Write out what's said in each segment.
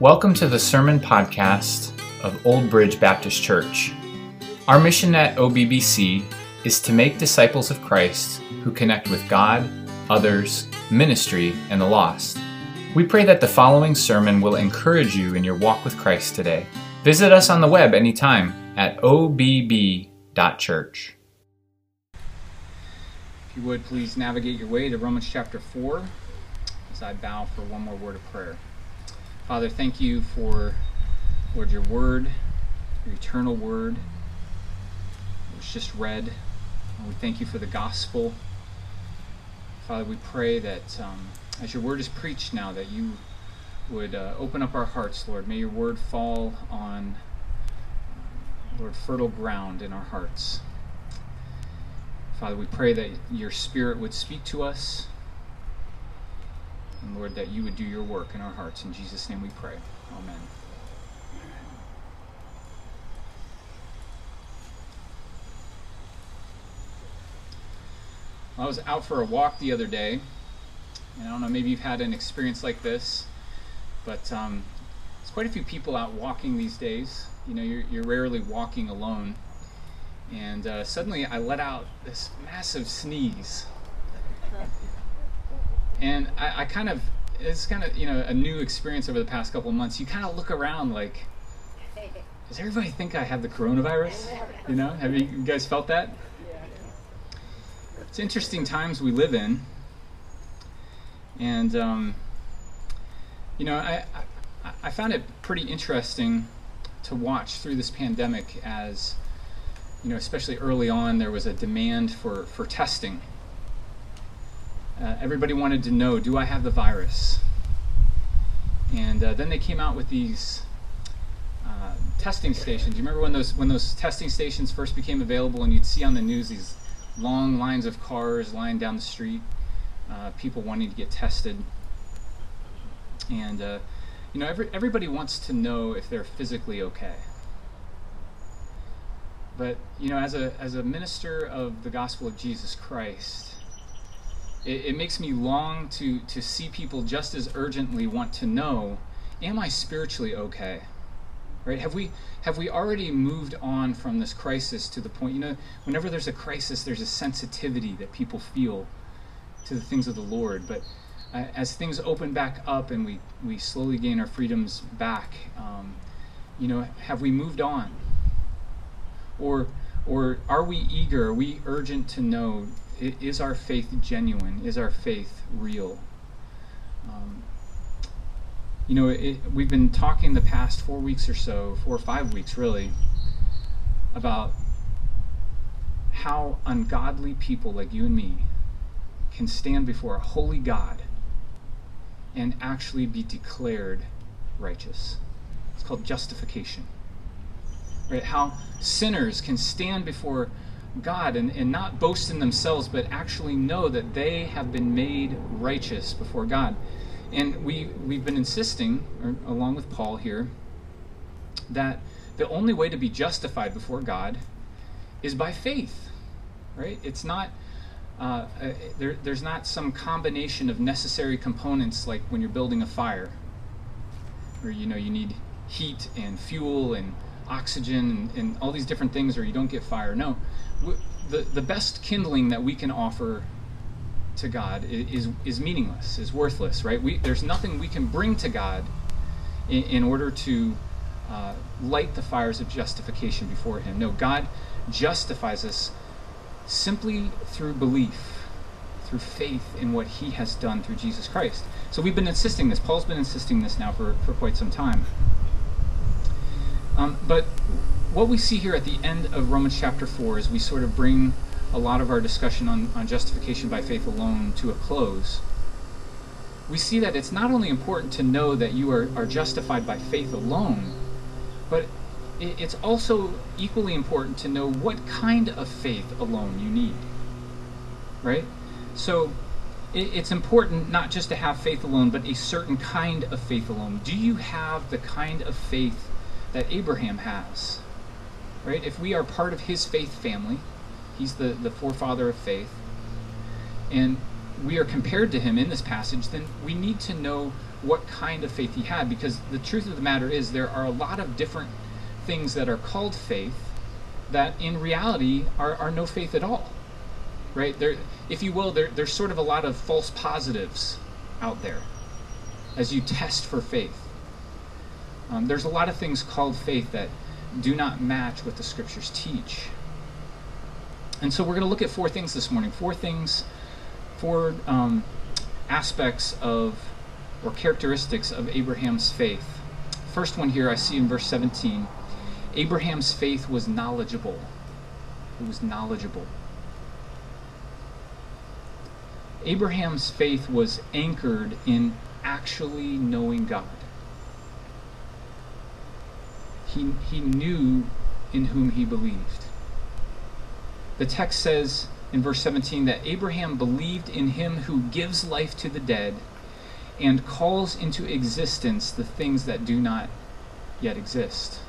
Welcome to the Sermon Podcast of Old Bridge Baptist Church. Our mission at OBBC is to make disciples of Christ who connect with God, others, ministry, and the lost. We pray that the following sermon will encourage you in your walk with Christ today. Visit us on the web anytime at obb.church. If you would please navigate your way to Romans chapter 4 as I bow for one more word of prayer. Father, thank you for, Lord, your word, your eternal word. Was just read. And we thank you for the gospel. Father, we pray that um, as your word is preached now, that you would uh, open up our hearts, Lord. May your word fall on, Lord, fertile ground in our hearts. Father, we pray that your spirit would speak to us. And Lord, that you would do your work in our hearts. In Jesus' name we pray. Amen. I was out for a walk the other day. And I don't know, maybe you've had an experience like this, but um, there's quite a few people out walking these days. You know, you're, you're rarely walking alone. And uh, suddenly I let out this massive sneeze and I, I kind of it's kind of you know a new experience over the past couple months. You kind of look around like, does everybody think I have the coronavirus? You know, have you, you guys felt that? It's interesting times we live in, and um, you know I, I I found it pretty interesting to watch through this pandemic as you know especially early on there was a demand for for testing uh, everybody wanted to know, do I have the virus? And uh, then they came out with these uh, testing stations. You remember when those when those testing stations first became available, and you'd see on the news these long lines of cars lying down the street, uh, people wanting to get tested. And uh, you know, every, everybody wants to know if they're physically okay. But you know, as a as a minister of the gospel of Jesus Christ, it, it makes me long to, to see people just as urgently want to know am I spiritually okay? Right? Have we have we already moved on from this crisis to the point, you know, whenever there's a crisis, there's a sensitivity that people feel to the things of the Lord. But uh, as things open back up and we, we slowly gain our freedoms back, um, you know, have we moved on? Or or are we eager, are we urgent to know is our faith genuine? Is our faith real? Um, you know, it, we've been talking the past four weeks or so, four or five weeks really, about how ungodly people like you and me can stand before a holy God and actually be declared righteous. It's called justification. Right? How sinners can stand before God and, and not boast in themselves, but actually know that they have been made righteous before God. And we, we've been insisting, along with Paul here, that the only way to be justified before God is by faith, right? It's not, uh, uh, there, there's not some combination of necessary components like when you're building a fire, where you know you need heat and fuel and oxygen and, and all these different things, or you don't get fire. No, the, the best kindling that we can offer to God is, is meaningless, is worthless, right? We, there's nothing we can bring to God in, in order to uh, light the fires of justification before Him. No, God justifies us simply through belief, through faith in what He has done through Jesus Christ. So we've been insisting this. Paul's been insisting this now for, for quite some time. Um, but what we see here at the end of Romans chapter 4 is we sort of bring a lot of our discussion on, on justification by faith alone to a close. We see that it's not only important to know that you are, are justified by faith alone, but it, it's also equally important to know what kind of faith alone you need. Right? So it, it's important not just to have faith alone, but a certain kind of faith alone. Do you have the kind of faith that Abraham has? Right? If we are part of his faith family, he's the, the forefather of faith, and we are compared to him in this passage, then we need to know what kind of faith he had because the truth of the matter is there are a lot of different things that are called faith that in reality are, are no faith at all right there if you will there, there's sort of a lot of false positives out there as you test for faith um, there's a lot of things called faith that do not match what the scriptures teach. And so we're going to look at four things this morning. Four things four um, aspects of or characteristics of abraham's faith. First one here i see in verse 17 abraham's faith was knowledgeable. It was knowledgeable. Abraham's faith was anchored in actually knowing God. He, he knew in whom he believed. The text says in verse 17 that Abraham believed in him who gives life to the dead and calls into existence the things that do not yet exist.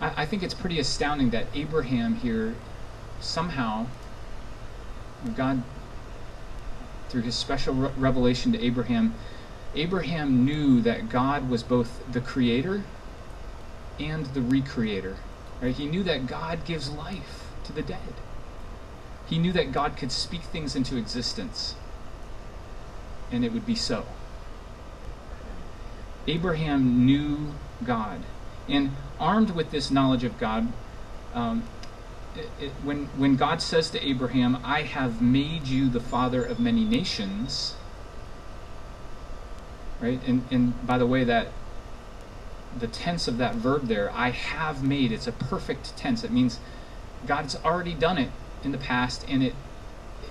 I, I think it's pretty astounding that Abraham here somehow God, through his special re- revelation to Abraham, Abraham knew that God was both the creator and the recreator. Right? He knew that God gives life to the dead. He knew that God could speak things into existence, and it would be so. Abraham knew God. And armed with this knowledge of God, um, it, it, when when God says to Abraham, "I have made you the father of many nations," right? And and by the way, that the tense of that verb there, "I have made," it's a perfect tense. It means God's already done it in the past, and it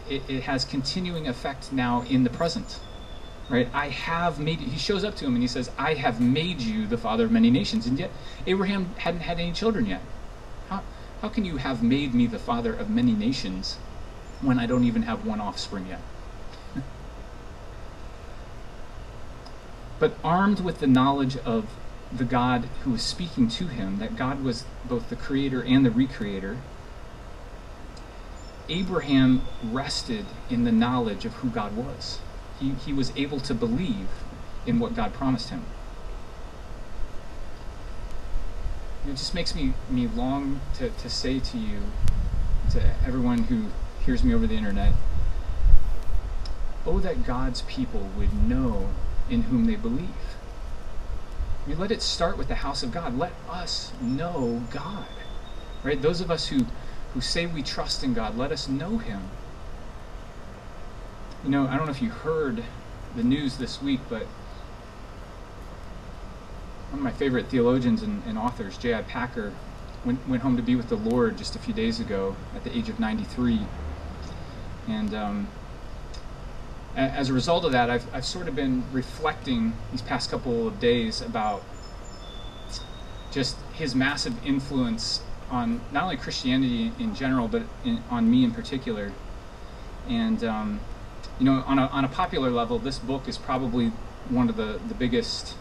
it, it has continuing effect now in the present. Right? I have made He shows up to him and he says, I have made you the father of many nations. And yet, Abraham hadn't had any children yet. How, how can you have made me the father of many nations when I don't even have one offspring yet? But armed with the knowledge of the God who was speaking to him, that God was both the creator and the recreator, Abraham rested in the knowledge of who God was. He, he was able to believe in what God promised him. it just makes me, me long to, to say to you, to everyone who hears me over the internet, oh, that God's people would know in whom they believe. I mean, let it start with the house of God. Let us know God. Right? Those of us who, who say we trust in God, let us know Him. You know, I don't know if you heard the news this week, but one of my favorite theologians and, and authors, J.I. Packer, went, went home to be with the Lord just a few days ago at the age of 93. And um, as a result of that, I've, I've sort of been reflecting these past couple of days about just his massive influence on not only Christianity in general, but in, on me in particular. And, um, you know, on a, on a popular level, this book is probably one of the, the biggest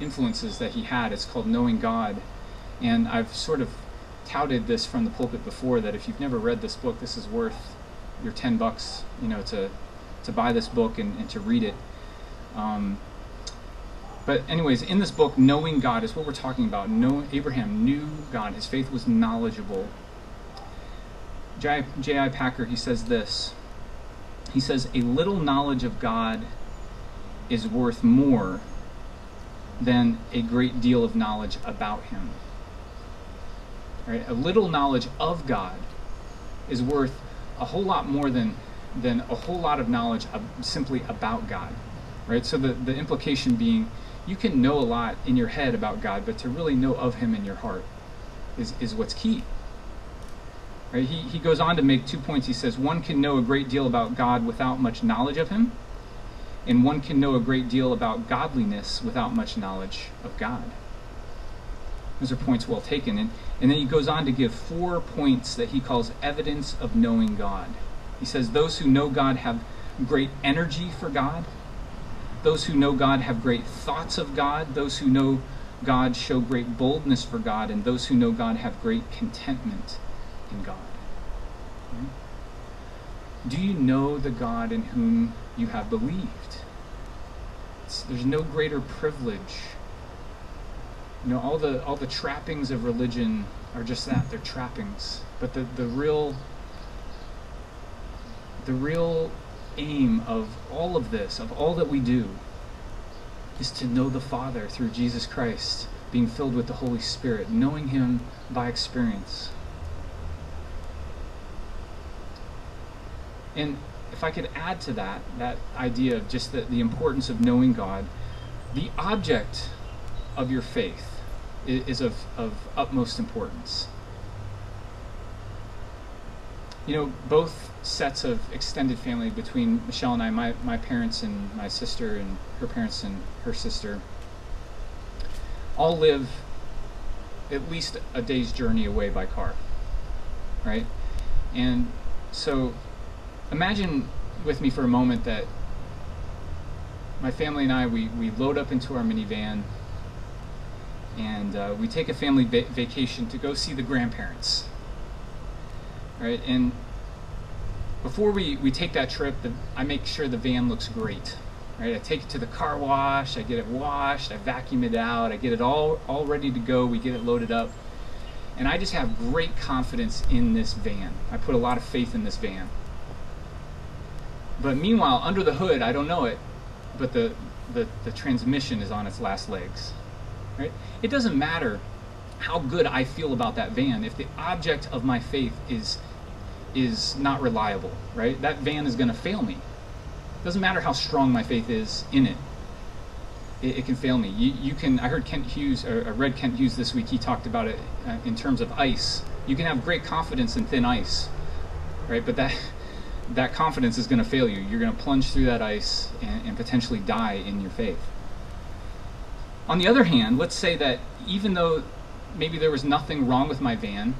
influences that he had. It's called Knowing God. And I've sort of touted this from the pulpit before that if you've never read this book, this is worth your 10 bucks, you know, to, to buy this book and, and to read it. Um, but anyways, in this book, knowing God is what we're talking about. Know, Abraham knew God. His faith was knowledgeable. J.I. Packer, he says this. He says, a little knowledge of God is worth more than a great deal of knowledge about Him. Right? A little knowledge of God is worth a whole lot more than than a whole lot of knowledge of simply about God. Right? So the, the implication being you can know a lot in your head about God, but to really know of Him in your heart is, is what's key. Right? He, he goes on to make two points. He says, one can know a great deal about God without much knowledge of Him, and one can know a great deal about godliness without much knowledge of God. Those are points well taken. And, and then he goes on to give four points that he calls evidence of knowing God. He says, Those who know God have great energy for God. Those who know God have great thoughts of God. Those who know God show great boldness for God. And those who know God have great contentment in God. Hmm? Do you know the God in whom you have believed? it's, there's no greater privilege. You know, all the all the trappings of religion are just that, they're trappings. But the, the real the real aim of all of this, of all that we do, is to know the Father through Jesus Christ, being filled with the Holy Spirit, knowing Him by experience. And if I could add to that, that idea of just the, the importance of knowing God, the object of your faith is, of, of utmost importance. You know, both sets of extended family between Michelle and I, my, my parents and my sister and her parents and her sister, all live at least a day's journey away by car, right? And so imagine with me for a moment that my family and I, we, we load up into our minivan and uh, we take a family va- vacation to go see the grandparents. Right? And before we, we take that trip, the, I make sure the van looks great. Right? I take it to the car wash, I get it washed, I vacuum it out, I get it all, all ready to go, we get it loaded up. And I just have great confidence in this van. I put a lot of faith in this van. But meanwhile, under the hood, I don't know it, but the, the, the transmission is on its last legs. Right? It doesn't matter how good I feel about that van if the object of my faith is is not reliable, right? That van is going to fail me. It doesn't matter how strong my faith is in it. It, it can fail me. You, you, can. I heard Kent Hughes, or I read Kent Hughes this week. He talked about it uh, in terms of ice. You can have great confidence in thin ice, right? But that that confidence is going to fail you. You're going to plunge through that ice and, and, potentially die in your faith. On the other hand, let's say that even though maybe there was nothing wrong with my van,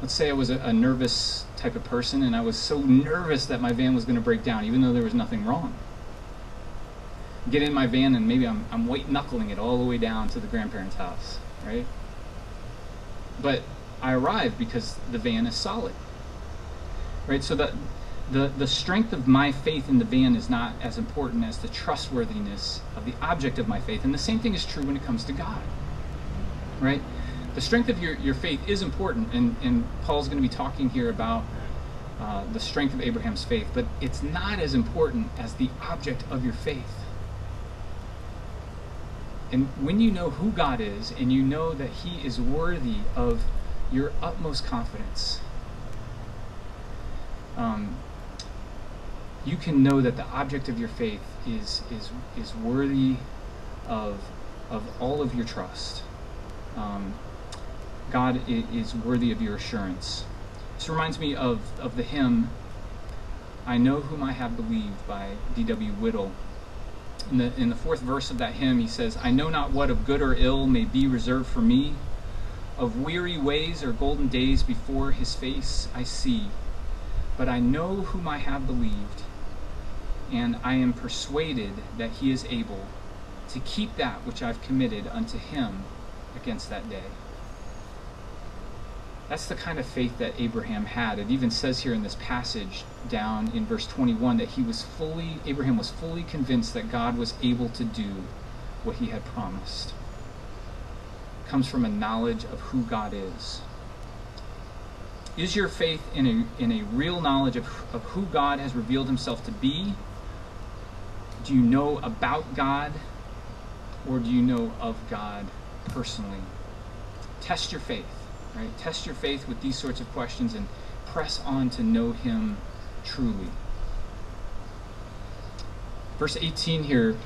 let's say I was a, a nervous type of person and I was so nervous that my van was going to break down, even though there was nothing wrong. Get in my van and maybe I'm, I'm white knuckling it all the way down to the grandparents' house, right? But I arrive because the van is solid right? So the, the, the strength of my faith in the van is not as important as the trustworthiness of the object of my faith. And the same thing is true when it comes to God, right? The strength of your, your faith is important, and, and Paul's going to be talking here about uh, the strength of Abraham's faith, but it's not as important as the object of your faith. And when you know who God is and you know that He is worthy of your utmost confidence, um, you can know that the object of your faith is is is worthy of of all of your trust. Um, God is worthy of your assurance. This reminds me of, of the hymn, I Know Whom I Have Believed by D.W. Whittle. In the, in the fourth verse of that hymn, he says, I know not what of good or ill may be reserved for me. Of weary ways or golden days before his face I see. But I know whom I have believed, and I am persuaded that he is able to keep that which I've committed unto him against that day. That's the kind of faith that Abraham had. It even says here in this passage down in verse 21 that he was fully Abraham was fully convinced that God was able to do what he had promised. It comes from a knowledge of who God is. Is your faith in a, in a real knowledge of, of who God has revealed himself to be? Do you know about God? Or do you know of God personally? Test your faith, right? Test your faith with these sorts of questions and press on to know Him truly. Verse 18 here,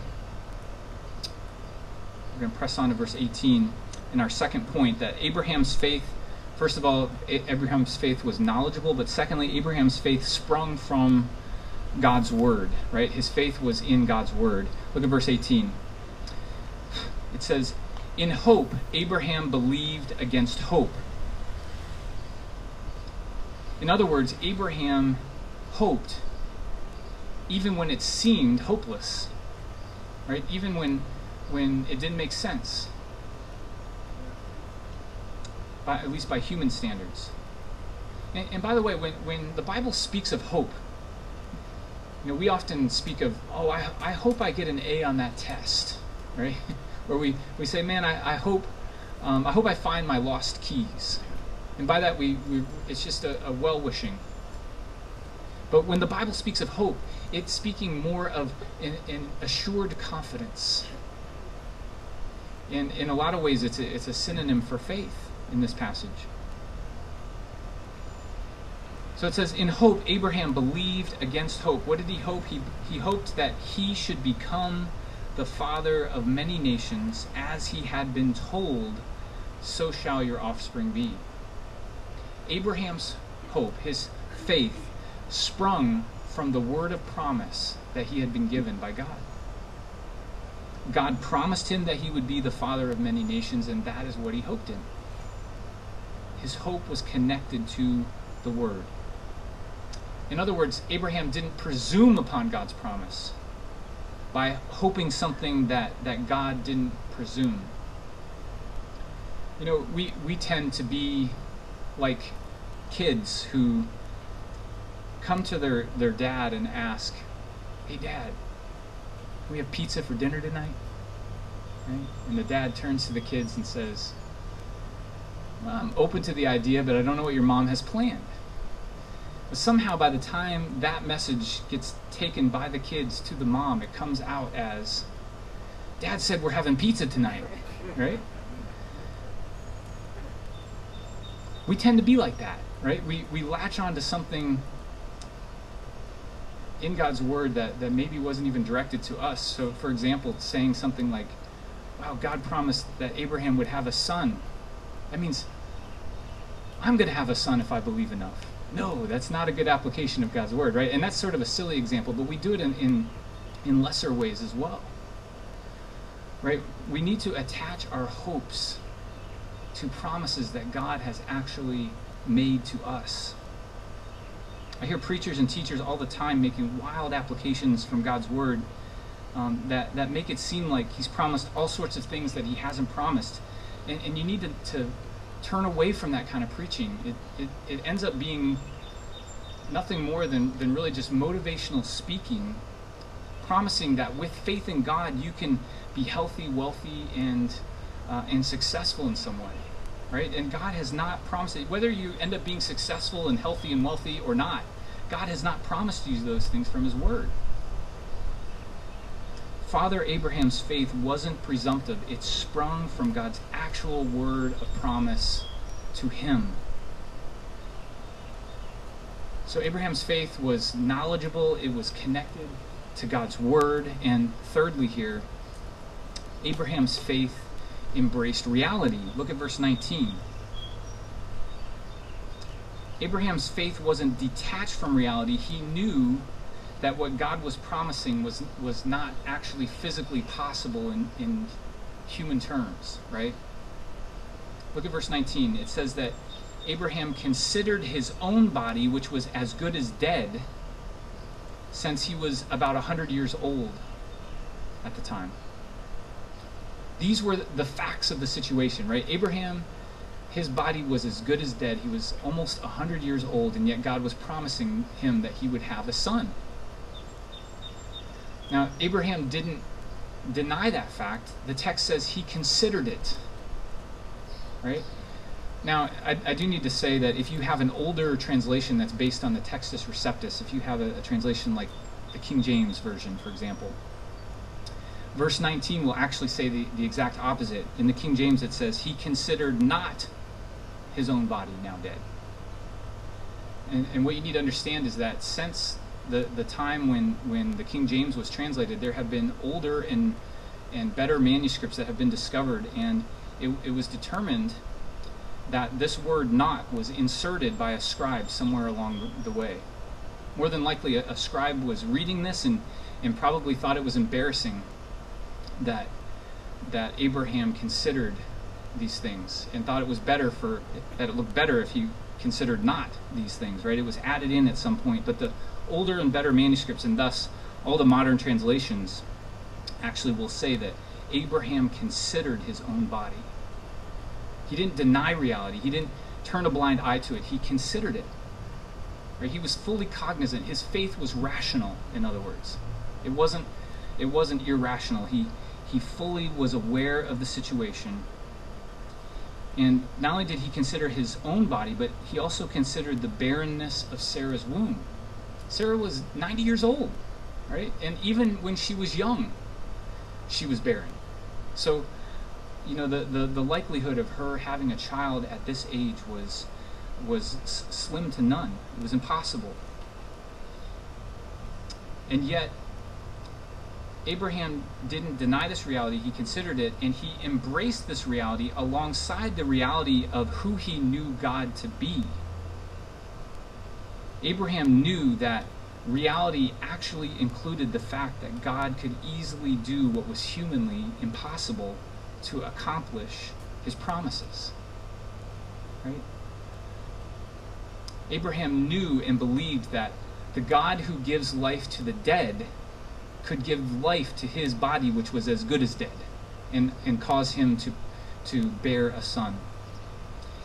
we're going to press on to verse 18 in our second point that Abraham's faith first of all, Abraham's faith was knowledgeable, but secondly, Abraham's faith sprung from God's word, right? His faith was in God's word. Look at verse 18. It says, In hope, Abraham believed against hope. In other words, Abraham hoped even when it seemed hopeless, right? Even when, when it didn't make sense by, at least by human standards. And, and by the way, when, when the Bible speaks of hope, You know, we often speak of, oh, I, I hope I get an A on that test, right? Where we, we say, man, I, I hope um, I hope I find my lost keys. And by that, we, we it's just a, a well wishing. But when the Bible speaks of hope, it's speaking more of an, an assured confidence. In, in a lot of ways, it's a, it's a synonym for faith in this passage. So it says, In hope, Abraham believed against hope. What did he hope? He, he hoped that he should become the father of many nations, as he had been told, so shall your offspring be. Abraham's hope, his faith, sprung from the word of promise that he had been given by God. God promised him that he would be the father of many nations, and that is what he hoped in. His hope was connected to the word. In other words, Abraham didn't presume upon God's promise by hoping something that, that God didn't presume. You know, we, we tend to be like kids who come to their, their dad and ask, Hey, dad, we have pizza for dinner tonight? Right? And the dad turns to the kids and says, well, I'm open to the idea, but I don't know what your mom has planned. But somehow, by the time that message gets taken by the kids to the mom, it comes out as Dad said we're having pizza tonight, right? We tend to be like that, right? We, we latch on to something in God's Word that, that maybe wasn't even directed to us. So, for example, saying something like, Wow, God promised that Abraham would have a son. That means I'm going to have a son if I believe enough. No, that's not a good application of God's word, right? And that's sort of a silly example, but we do it in, in, in lesser ways as well. Right? We need to attach our hopes to promises that God has actually made to us. I hear preachers and teachers all the time making wild applications from God's word um, that, that make it seem like He's promised all sorts of things that He hasn't promised. And, and you need to, to turn away from that kind of preaching. It, it, it ends up being nothing more than, than really just motivational speaking, promising that with faith in God, you can be healthy, wealthy, and, uh, and successful in some way. Right? And God has not promised it. Whether you end up being successful and healthy and wealthy or not, God has not promised you those things from His Word. Father Abraham's faith wasn't presumptive, it sprung from God's actual word of promise to him. So Abraham's faith was knowledgeable, it was connected to God's word, and thirdly, here, Abraham's faith embraced reality. Look at verse 19. Abraham's faith wasn't detached from reality, he knew that what God was promising was was not actually physically possible in, in human terms, right? Look at verse 19. It says that Abraham considered his own body, which was as good as dead, since he was about 100 years old at the time. These were the facts of the situation, right? Abraham, his body was as good as dead. He was almost 100 years old, and yet God was promising him that he would have a son. Now, Abraham didn't deny that fact. The text says he considered it. Right? Now, I, I, do need to say that if you have an older translation that's based on the Textus Receptus, if you have a, a translation like the King James Version, for example, verse 19 will actually say the, the exact opposite. In the King James, it says, He considered not his own body now dead. And, and what you need to understand is that since the, the time when, when the King James was translated, there have been older and, and better manuscripts that have been discovered, and it, it was determined that this word not was inserted by a scribe somewhere along the way. More than likely, a, a scribe was reading this and, and probably thought it was embarrassing that, that Abraham considered these things and thought it was better for that it looked better if he considered not these things right it was added in at some point but the older and better manuscripts, and thus all the modern translations actually will say that Abraham considered his own body. He didn't deny reality, he didn't turn a blind eye to it, he considered it. Right? He was fully cognizant. His faith was rational, in other words. It wasn't it wasn't irrational. He he fully was aware of the situation. And not only did he consider his own body, but he also considered the barrenness of Sarah's womb. Sarah was 90 years old, right? And even when she was young, she was barren. So, you know, the, the, the likelihood of her having a child at this age was was slim to none. It was impossible. And yet, Abraham didn't deny this reality, he considered it, and he embraced this reality alongside the reality of who he knew God to be. Abraham knew that reality actually included the fact that God could easily do what was humanly impossible to accomplish his promises. Right? Abraham knew and believed that the God who gives life to the dead could give life to his body, which was as good as dead, and, and cause him to, to bear a son.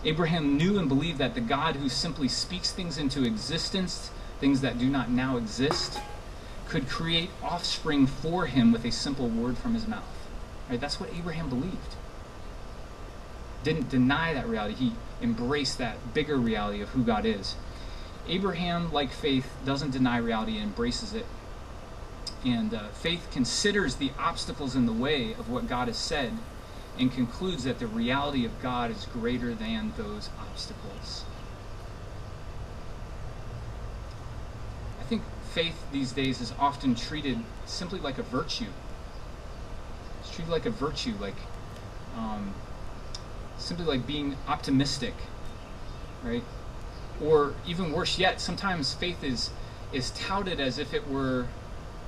Abraham knew and believed that the God who simply speaks things into existence, things that do not now exist, could create offspring for him with a simple word from his mouth. Right? That's what Abraham believed. Didn't deny that reality. He embraced that bigger reality of who God is. Abraham, like faith, doesn't deny reality and embraces it. And uh, faith considers the obstacles in the way of what God has said and concludes that the reality of God is greater than those obstacles. I think faith these days is often treated simply like a virtue. It's treated like a virtue, like um, simply like being optimistic, right? Or even worse yet, sometimes faith is is touted as if it were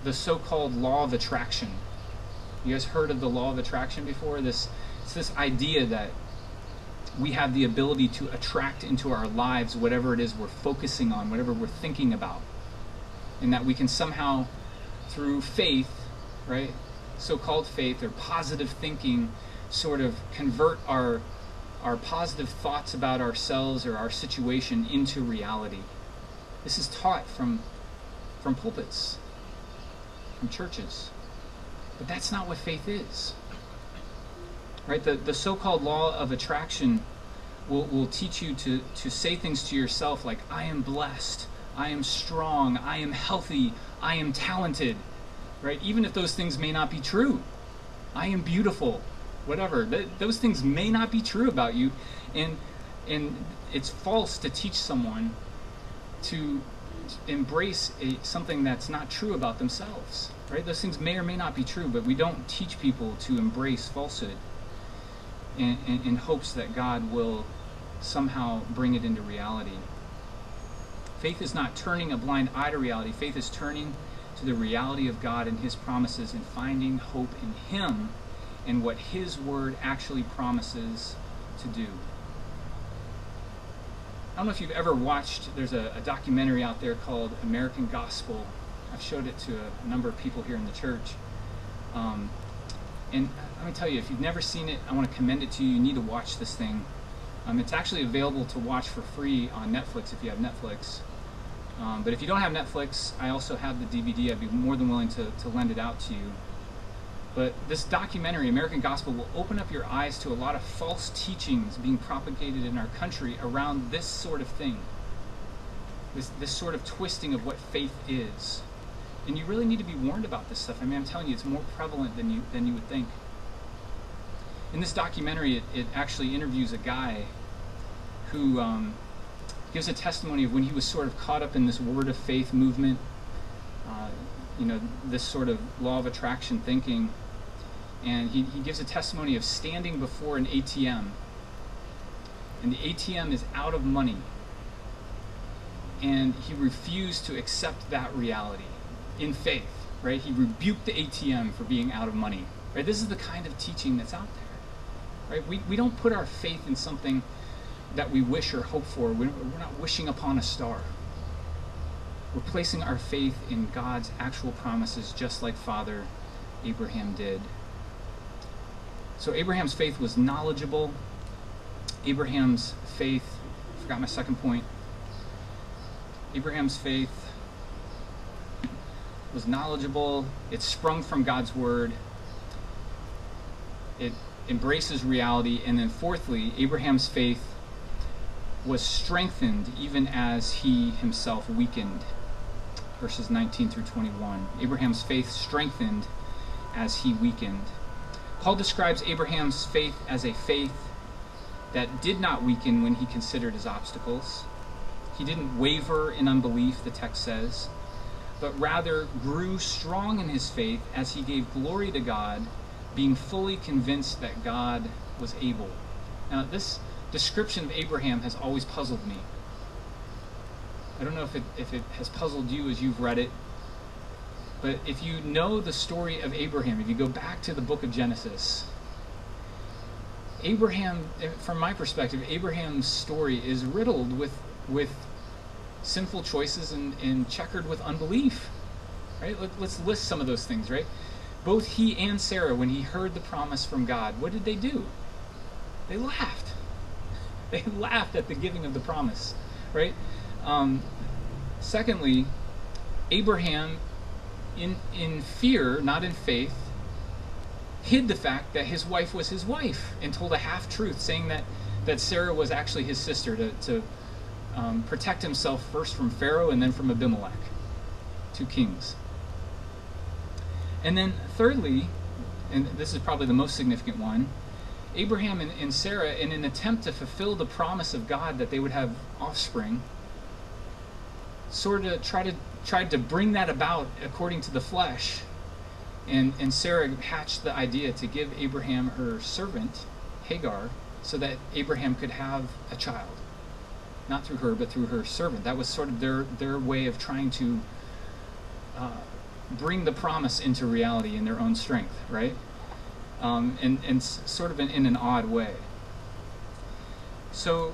the so-called law of attraction. You guys heard of the law of attraction before? This it's this idea that we have the ability to attract into our lives whatever it is we're focusing on, whatever we're thinking about. And that we can somehow through faith, right? So-called faith or positive thinking sort of convert our our positive thoughts about ourselves or our situation into reality. This is taught from from pulpits, from churches. But that's not what faith is. Right? The, the so called law of attraction will, will teach you to, to say things to yourself like, I am blessed, I am strong, I am healthy, I am talented. Right? Even if those things may not be true. I am beautiful, whatever. Th- those things may not be true about you. And, and it's false to teach someone to embrace a, something that's not true about themselves right? Those things may or may not be true but we don't teach people to embrace falsehood in, in, in hopes that god will somehow bring it into reality. Faith is not turning a blind eye to reality. Faith is turning to the reality of god and his promises and finding hope in him and what his word actually promises to do I don't know if you've ever watched, there's a, a, documentary out there called American Gospel. I've showed it to a, number of people here in the church. Um, and let me tell you, if you've never seen it, I want to commend it to you. You need to watch this thing. Um, it's actually available to watch for free on Netflix if you have Netflix. Um, but if you don't have Netflix, I also have the DVD. I'd be more than willing to, to lend it out to you. But this documentary, American Gospel, will open up your eyes to a lot of false teachings being propagated in our country around this sort of thing. This, this sort of twisting of what faith is. And you really need to be warned about this stuff. I mean, I'm telling you, it's more prevalent than you, than you would think. In this documentary, it, it actually interviews a guy who um, gives a testimony of when he was sort of caught up in this word of faith movement, uh, you know, this sort of law of attraction thinking and he, he gives a testimony of standing before an ATM, and the ATM is out of money, and he refused to accept that reality in faith, right? He rebuked the ATM for being out of money, right? This is the kind of teaching that's out there, right? We, we don't put our faith in something that we wish or hope for. We're, we're not wishing upon a star. We're placing our faith in God's actual promises, just like Father Abraham did. So Abraham's faith was knowledgeable. Abraham's faith, I forgot my second point. Abraham's faith was knowledgeable, it sprung from God's word, it embraces reality, and then fourthly, Abraham's faith was strengthened even as he himself weakened. Verses 19 through 21. Abraham's faith strengthened as he weakened. Paul describes Abraham's faith as a faith that did not weaken when he considered his obstacles. He didn't waver in unbelief, the text says, but rather grew strong in his faith as he gave glory to God, being fully convinced that God was able. Now, this description of Abraham has always puzzled me. I don't know if it, if it has puzzled you as you've read it, but if you know the story of Abraham, if you go back to the book of Genesis, Abraham, from my perspective, Abraham's story is riddled with, with sinful choices and, and checkered with unbelief. Right? Let, let's list some of those things, right? Both he and Sarah, when he heard the promise from God, what did they do? They laughed. They laughed at the giving of the promise, right? Um, secondly, Abraham, in in fear, not in faith, hid the fact that his wife was his wife and told a half truth, saying that that Sarah was actually his sister to, to um, protect himself first from Pharaoh and then from Abimelech, two kings. And then, thirdly, and this is probably the most significant one, Abraham and, and Sarah, in an attempt to fulfill the promise of God that they would have offspring, sort of try to tried to bring that about according to the flesh. And, and Sarah hatched the idea to give Abraham her servant, Hagar, so that Abraham could have a child. Not through her, but through her servant. That was sort of their, their way of trying to uh, bring the promise into reality in their own strength, right? um, and, and sort of in, in an odd way. So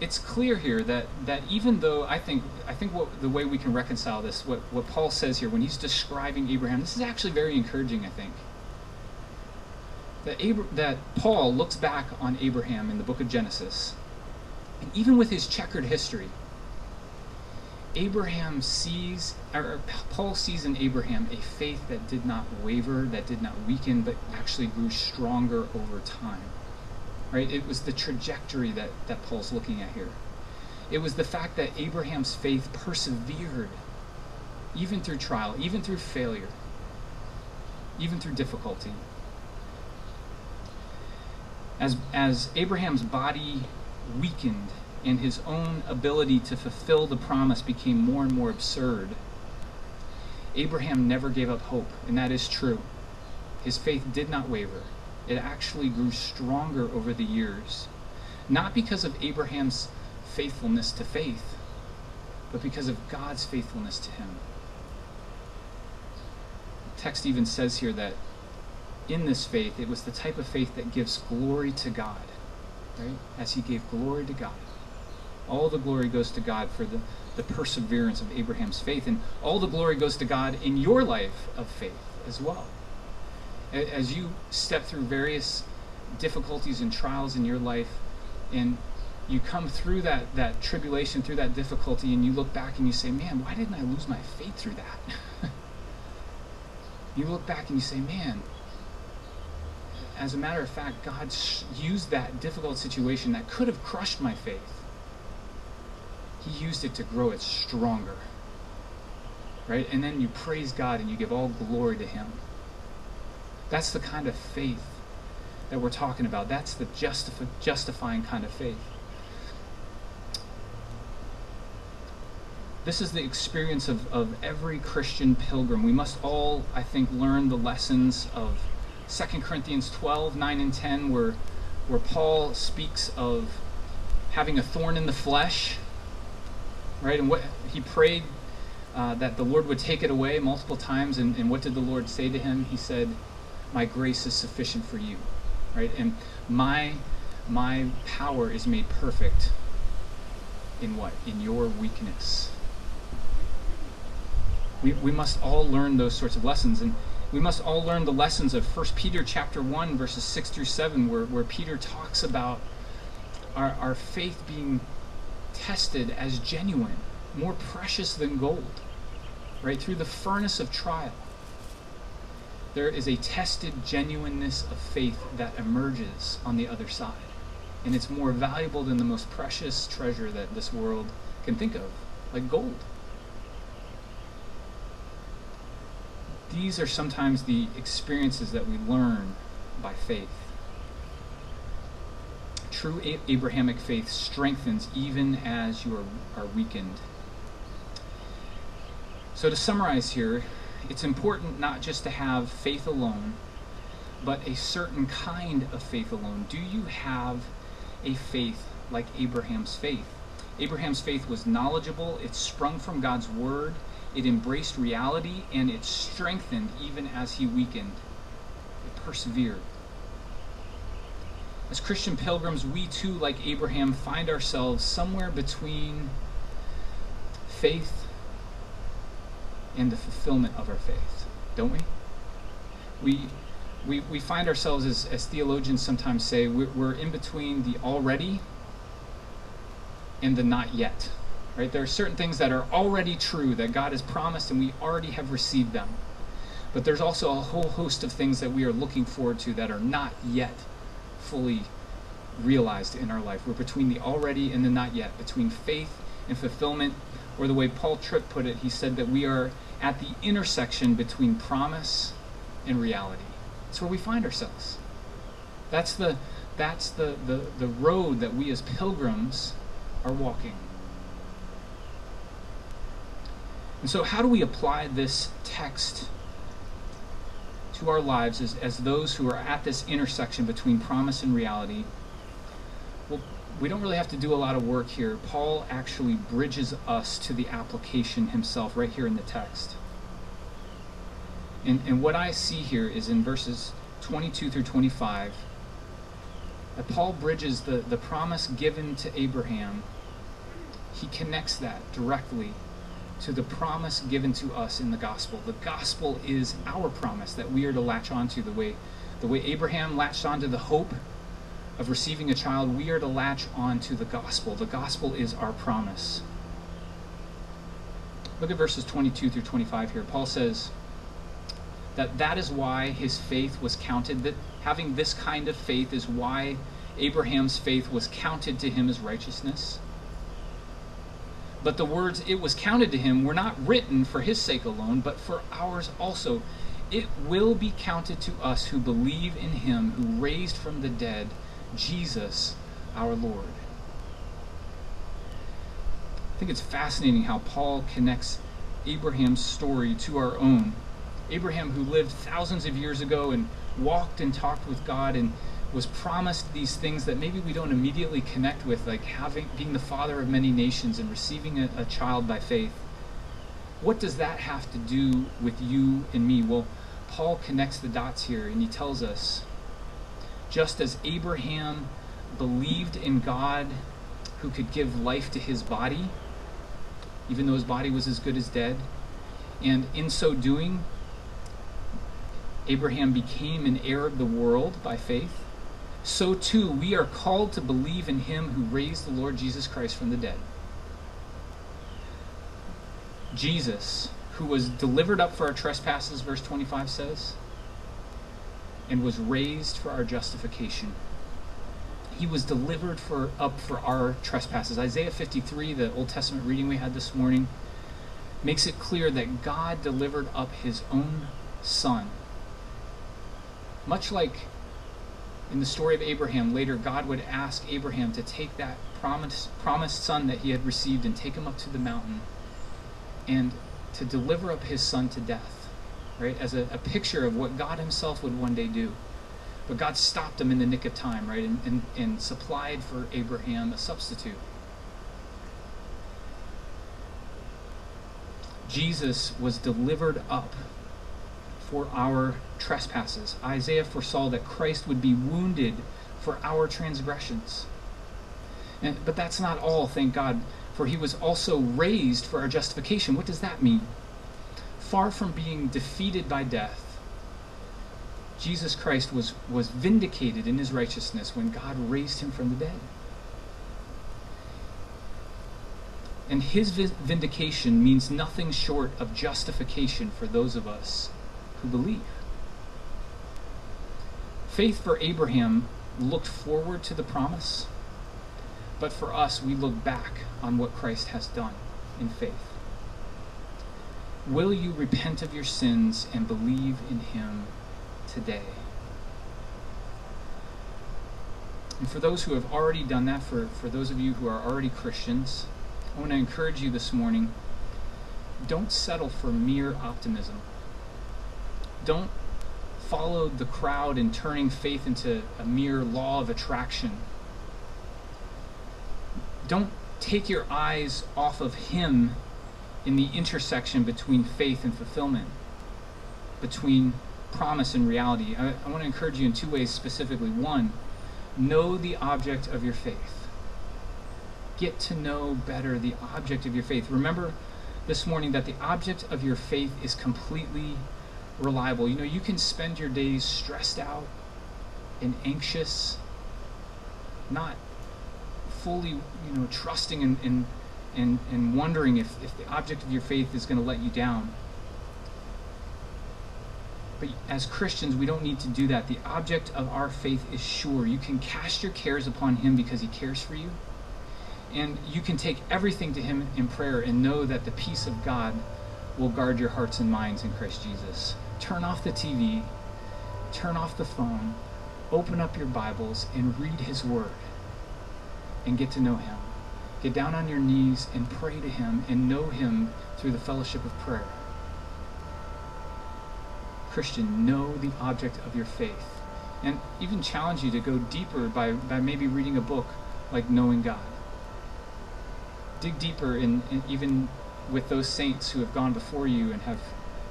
it's clear here that, that even though I think I think what the way we can reconcile this, what, what Paul says here when he's describing Abraham, this is actually very encouraging, I think. That Abra- that Paul looks back on Abraham in the book of Genesis, and even with his checkered history, Abraham sees, or Paul sees in Abraham a faith that did not waver, that did not weaken, but actually grew stronger over time. Right? It was the trajectory that, that Paul's looking at here. It was the fact that Abraham's faith persevered, even through trial, even through failure, even through difficulty. As, as Abraham's body weakened and his own ability to fulfill the promise became more and more absurd. Abraham never gave up hope, and that is true. His faith did not waver. It actually grew stronger over the years, not because of Abraham's faithfulness to faith, but because of God's faithfulness to him. The text even says here that in this faith, it was the type of faith that gives glory to God, right? As he gave glory to God. All the glory goes to God for the, the perseverance of Abraham's faith, and all the glory goes to God in your life of faith as well. As you step through various difficulties and trials in your life, and you come through that, that tribulation, through that difficulty, and you look back and you say, Man, why didn't I lose my faith through that? you look back and you say, Man, as a matter of fact, God used that difficult situation that could have crushed my faith he used it to grow it stronger. Right? And then you praise God and you give all glory to Him. That's the kind of faith that we're talking about. That's the justif- justifying kind of faith. This is the experience of, of every Christian pilgrim. We must all, I think, learn the lessons of 2 Corinthians 12, 9, and 10, where, where Paul speaks of having a thorn in the flesh right? And what he prayed uh, that the Lord would take it away multiple times. And, and what did the Lord say to him? He said, "My grace is sufficient for you," right? And my my power is made perfect in what? In your weakness. We, we must all learn those sorts of lessons and we must all learn the lessons of 1 Peter chapter 1 verses 6 through 7 where, where Peter talks about our, our faith being tested as genuine, more precious than gold, right? Through the furnace of trial. There is a tested genuineness of faith that emerges on the other side. And it's more valuable than the most precious treasure that this world can think of, like gold. These are sometimes the experiences that we learn by faith. True Abrahamic faith strengthens even as you are, are weakened. So, to summarize here, it's important not just to have faith alone, but a certain kind of faith alone. Do you have a faith like Abraham's faith? Abraham's faith was knowledgeable, it sprung from God's word, it embraced reality, and it strengthened even as he weakened. It persevered. As Christian pilgrims, we too, like Abraham, find ourselves somewhere between faith and the fulfillment of our faith, don't we? We, we, we find ourselves, as, as theologians sometimes say, we're, we're in between the already and the not yet. Right? There are certain things that are already true that God has promised and we already have received them. But there's also a whole host of things that we are looking forward to that are not yet fully realized in our life. We're between the already and the not yet, between faith and fulfillment, or the way Paul Tripp put it, he said that we are at the intersection between promise and reality. It's where we find ourselves. That's the that's the, the, the road that we as pilgrims are walking. And so how do we apply this text to our lives as, as those who are at this intersection between promise and reality? We don't really have to do a lot of work here. Paul actually bridges us to the application himself right here in the text. And, and what I see here is in verses 22 through 25 that Paul bridges the, the promise given to Abraham. He connects that directly to the promise given to us in the gospel. The gospel is our promise that we are to latch onto the way the way Abraham latched onto the hope of receiving a child, we are to latch on to the gospel. The gospel is our promise. Look at verses 22 through 25 here. Paul says that that is why his faith was counted that having this kind of faith is why Abraham's faith was counted to him as righteousness. But the words it was counted to him were not written for his sake alone, but for ours also. It will be counted to us who believe in him who raised from the dead Jesus our Lord. I think it's fascinating how Paul connects Abraham's story to our own. Abraham, who lived thousands of years ago and walked and talked with God and was promised these things that maybe we don't immediately connect with, like having being the father of many nations and receiving a, a child by faith. What does that have to do with you and me? Well, Paul connects the dots here and he tells us just as Abraham believed in God who could give life to his body, even though his body was as good as dead, and in so doing, Abraham became an heir of the world by faith so too we are called to believe in him who raised the Lord Jesus Christ from the dead. Jesus, who was delivered up for our trespasses, verse 25 says, and was raised for our justification. He was delivered for up for our trespasses. Isaiah 53, the Old Testament reading we had this morning, makes it clear that God delivered up his own son. Much like in the story of Abraham, later God would ask Abraham to take that promised, promised son that he had received and take him up to the mountain and to deliver up his son to death, right? As a, a picture of what God himself would one day do. But God stopped him in the nick of time, right? And, and, and supplied for Abraham a substitute. Jesus was delivered up for our trespasses. Isaiah foresaw that Christ would be wounded for our transgressions. And, but that's not all, thank God, for he was also raised for our justification. What does that mean? Far from being defeated by death, Jesus Christ was, was vindicated in his righteousness when God raised him from the dead. And his vindication means nothing short of justification for those of us who believe. Faith for Abraham looked forward to the promise, but for us, we look back on what Christ has done in faith. Will you repent of your sins and believe in him today? And for those who have already done that, for, for those of you who are already Christians, I want to encourage you this morning don't settle for mere optimism. Don't follow the crowd in turning faith into a mere law of attraction. Don't take your eyes off of Him in the intersection between faith and fulfillment, between promise and reality. I, I want to encourage you in two ways specifically. One, know the object of your faith. Get to know better the object of your faith. Remember this morning that the object of your faith is completely reliable. You know, you can spend your days stressed out and anxious, not fully, you know, trusting and, and, and, and wondering if, if the object of your faith is going to let you down. But as Christians, we don't need to do that. The object of our faith is sure. You can cast your cares upon Him because He cares for you. And you can take everything to Him in prayer and know that the peace of God will guard your hearts and minds in Christ Jesus. Turn off the TV, turn off the phone, open up your Bibles, and read His Word and get to know Him. Get down on your knees and pray to Him and know Him through the fellowship of prayer. Christian, know the object of your faith. And even challenge you to go deeper by, by maybe reading a book like Knowing God. Dig deeper in, in even with those saints who have gone before you and have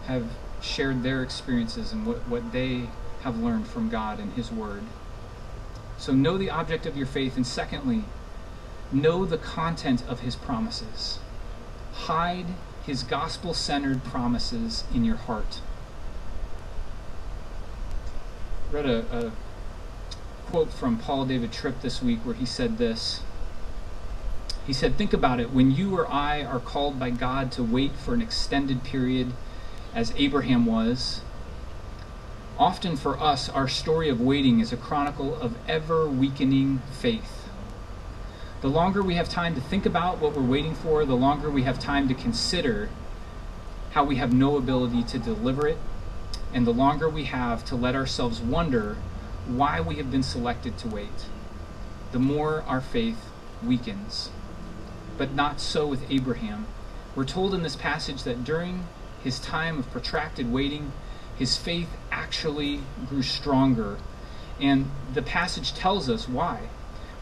have shared their experiences and what, what they have learned from God and His Word. So know the object of your faith, and secondly, know the content of His promises. Hide His gospel centered promises in your heart read a, a quote from Paul David Tripp this week where he said this. He said, Think about it. When you or I are called by God to wait for an extended period, as Abraham was, often for us, our story of waiting is a chronicle of ever weakening faith. The longer we have time to think about what we're waiting for, the longer we have time to consider how we have no ability to deliver it and the longer we have to let ourselves wonder why we have been selected to wait, the more our faith weakens. But not so with Abraham. We're told in this passage that during his time of protracted waiting, his faith actually grew stronger. And the passage tells us why.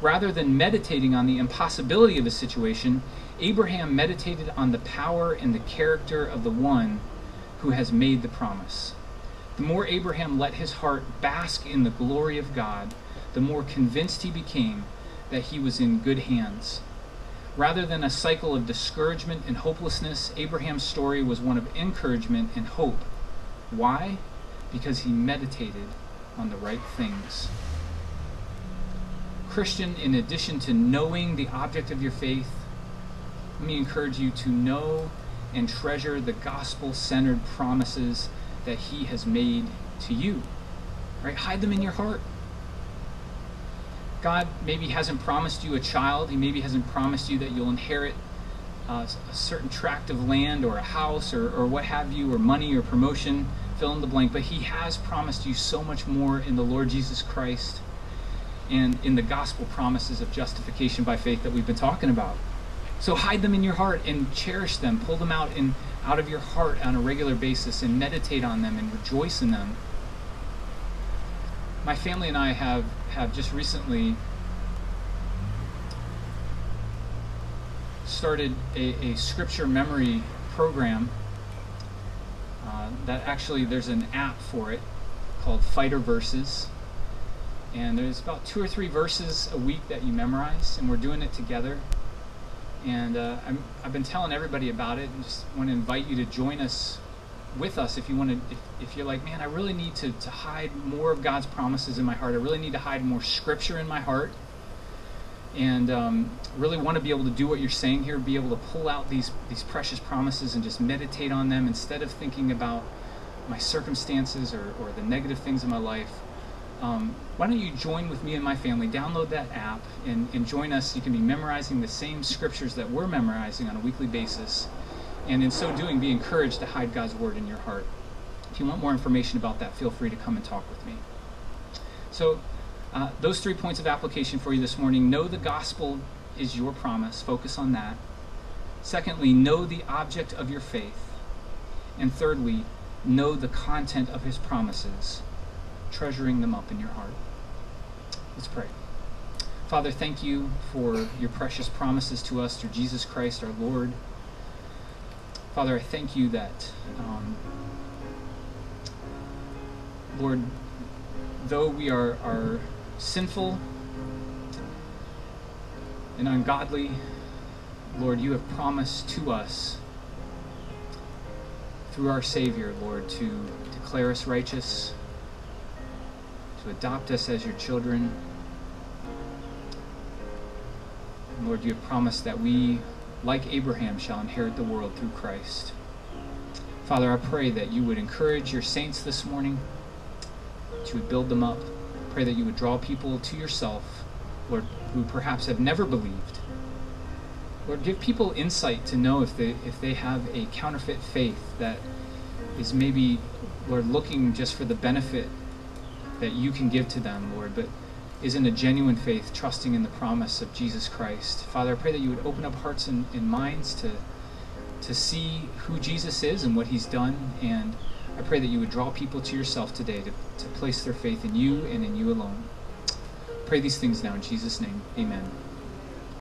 Rather than meditating on the impossibility of a situation, Abraham meditated on the power and the character of the one who has made the promise. The more Abraham let his heart bask in the glory of God, the more convinced he became that he was in good hands. Rather than a cycle of discouragement and hopelessness, Abraham's story was one of encouragement and hope. Why? Because he meditated on the right things. Christian, in addition to knowing the object of your faith, let me encourage you to know and treasure the gospel centered promises that He has made to you. Right? Hide them in your heart. God maybe hasn't promised you a child. He maybe hasn't promised you that you'll inherit uh, a certain tract of land or a house or, or what have you, or money or promotion, fill in the blank. But He has promised you so much more in the Lord Jesus Christ and in the gospel promises of justification by faith that we've been talking about. So hide them in your heart and cherish them. Pull them out and out of your heart on a regular basis and meditate on them and rejoice in them. My family and I have, have just recently started a, a scripture memory program uh, that actually there's an app for it called Fighter Verses. And there's about two or three verses a week that you memorize, and we're doing it together. And uh, i have been telling everybody about it and just want to invite you to join us with us if you want to if, if you're like man i really need to, to hide more of god's promises in my heart. I really need to hide more scripture in my heart. And um, really want to be able to do what you're saying here, be able to pull out these these precious promises and just meditate on them instead of thinking about my circumstances or, or the negative things in my life. Um, why don't you join with me and my family? Download that app and, and join us. You can be memorizing the same scriptures that we're memorizing on a weekly basis, and in so doing, be encouraged to hide God's word in your heart. If you want more information about that, feel free to come and talk with me. So, uh, those three points of application for you this morning know the gospel is your promise, focus on that. Secondly, know the object of your faith. And thirdly, know the content of his promises, treasuring them up in your heart. Let's pray. Father, thank you for your precious promises to us through Jesus Christ our Lord. Father, I thank you that, um, Lord, though we are, are sinful and ungodly, Lord, you have promised to us through our Savior, Lord, to declare us righteous, adopt us as your children. Lord, you have promised that we, like Abraham, shall inherit the world through Christ. Father, I pray that you would encourage your saints this morning, that you would build them up. Pray that you would draw people to yourself, Lord, who perhaps have never believed. Lord, give people insight to know if they if they have a counterfeit faith that is maybe, Lord, looking just for the benefit that you can give to them, Lord, but isn't a genuine faith, trusting in the promise of Jesus Christ. Father, I pray that you would open up hearts and, and minds to to see who Jesus is and what he's done. And I pray that you would draw people to yourself today to, to place their faith in you and in you alone. Pray these things now in Jesus' name. Amen.